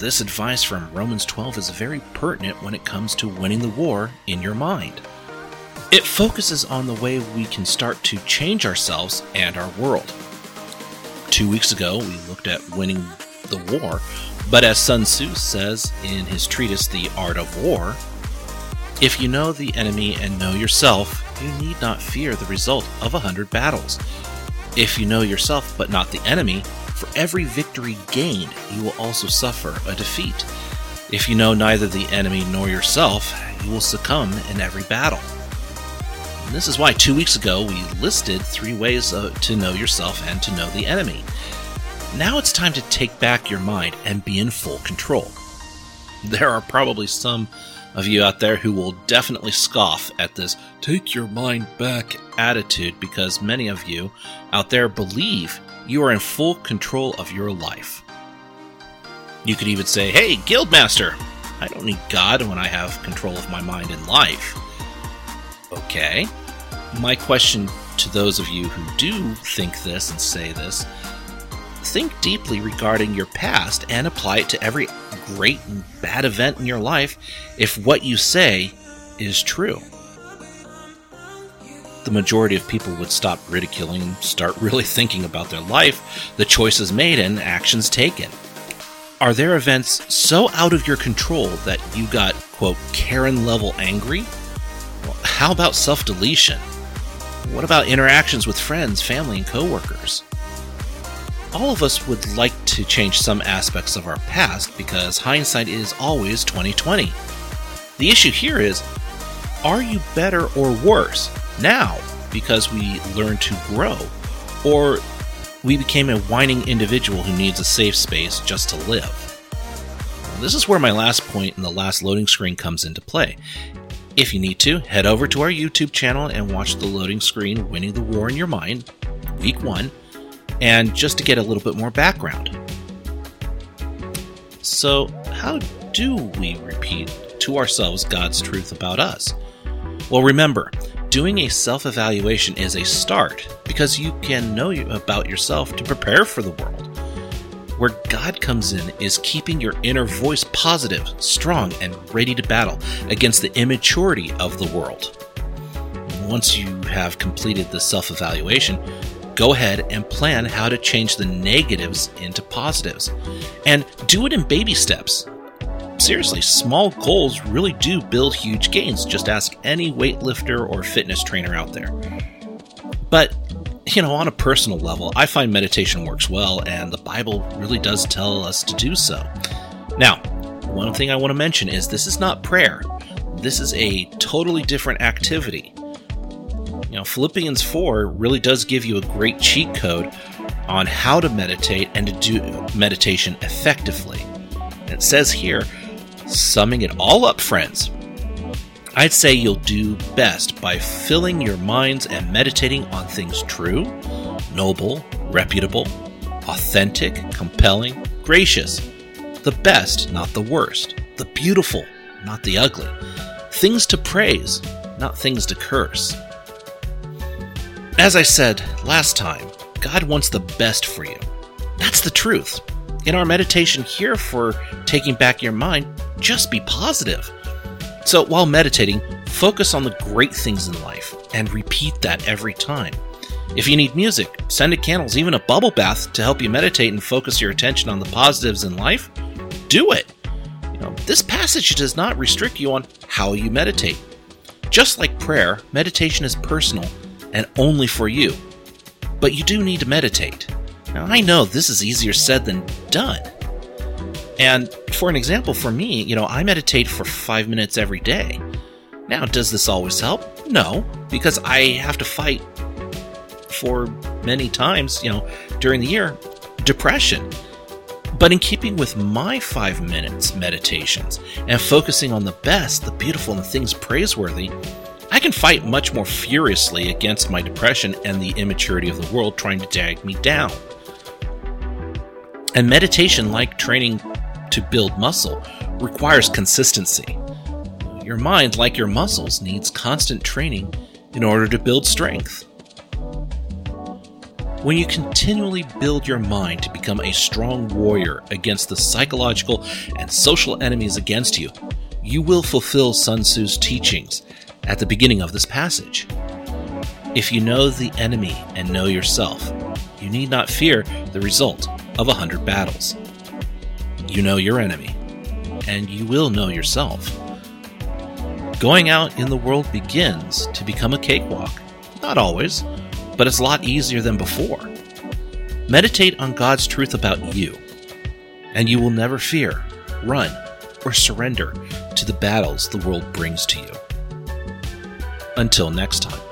This advice from Romans 12 is very pertinent when it comes to winning the war in your mind. It focuses on the way we can start to change ourselves and our world. Two weeks ago, we looked at winning the war, but as Sun Tzu says in his treatise, The Art of War, if you know the enemy and know yourself, you need not fear the result of a hundred battles. If you know yourself but not the enemy, for every victory gained, you will also suffer a defeat. If you know neither the enemy nor yourself, you will succumb in every battle. And this is why two weeks ago we listed three ways to know yourself and to know the enemy. Now it's time to take back your mind and be in full control. There are probably some of you out there who will definitely scoff at this take your mind back attitude because many of you out there believe you are in full control of your life. You could even say, hey, Guildmaster, I don't need God when I have control of my mind and life. Okay. My question to those of you who do think this and say this think deeply regarding your past and apply it to every great and bad event in your life if what you say is true. The majority of people would stop ridiculing and start really thinking about their life, the choices made, and actions taken. Are there events so out of your control that you got, quote, Karen level angry? Well, how about self deletion? What about interactions with friends, family, and coworkers? all of us would like to change some aspects of our past because hindsight is always 2020. The issue here is are you better or worse now because we learned to grow or we became a whining individual who needs a safe space just to live? This is where my last point in the last loading screen comes into play. If you need to, head over to our YouTube channel and watch the loading screen Winning the War in Your Mind, Week 1, and just to get a little bit more background. So, how do we repeat to ourselves God's truth about us? Well, remember, doing a self evaluation is a start because you can know about yourself to prepare for the world. Where God comes in is keeping your inner voice positive, strong, and ready to battle against the immaturity of the world. Once you have completed the self evaluation, go ahead and plan how to change the negatives into positives. And do it in baby steps. Seriously, small goals really do build huge gains. Just ask any weightlifter or fitness trainer out there. But, you know, on a personal level, I find meditation works well, and the Bible really does tell us to do so. Now, one thing I want to mention is this is not prayer. This is a totally different activity. You know, Philippians 4 really does give you a great cheat code on how to meditate and to do meditation effectively. It says here, summing it all up, friends, I'd say you'll do best by filling your minds and meditating on things true, noble, reputable, authentic, compelling, gracious, the best, not the worst, the beautiful, not the ugly, things to praise, not things to curse. As I said last time, God wants the best for you. That's the truth. In our meditation here for taking back your mind, just be positive. So while meditating, focus on the great things in life and repeat that every time. If you need music, scented candles, even a bubble bath to help you meditate and focus your attention on the positives in life, do it. You know, this passage does not restrict you on how you meditate. Just like prayer, meditation is personal and only for you. But you do need to meditate. Now, I know this is easier said than done. And for an example, for me, you know, I meditate for five minutes every day. Now, does this always help? No, because I have to fight for many times, you know, during the year, depression. But in keeping with my five minutes meditations and focusing on the best, the beautiful, and the things praiseworthy, I can fight much more furiously against my depression and the immaturity of the world trying to drag me down. And meditation, like training to build muscle, requires consistency. Your mind, like your muscles, needs constant training in order to build strength. When you continually build your mind to become a strong warrior against the psychological and social enemies against you, you will fulfill Sun Tzu's teachings at the beginning of this passage. If you know the enemy and know yourself, you need not fear the result of a hundred battles. You know your enemy, and you will know yourself. Going out in the world begins to become a cakewalk. Not always, but it's a lot easier than before. Meditate on God's truth about you, and you will never fear, run, or surrender to the battles the world brings to you. Until next time.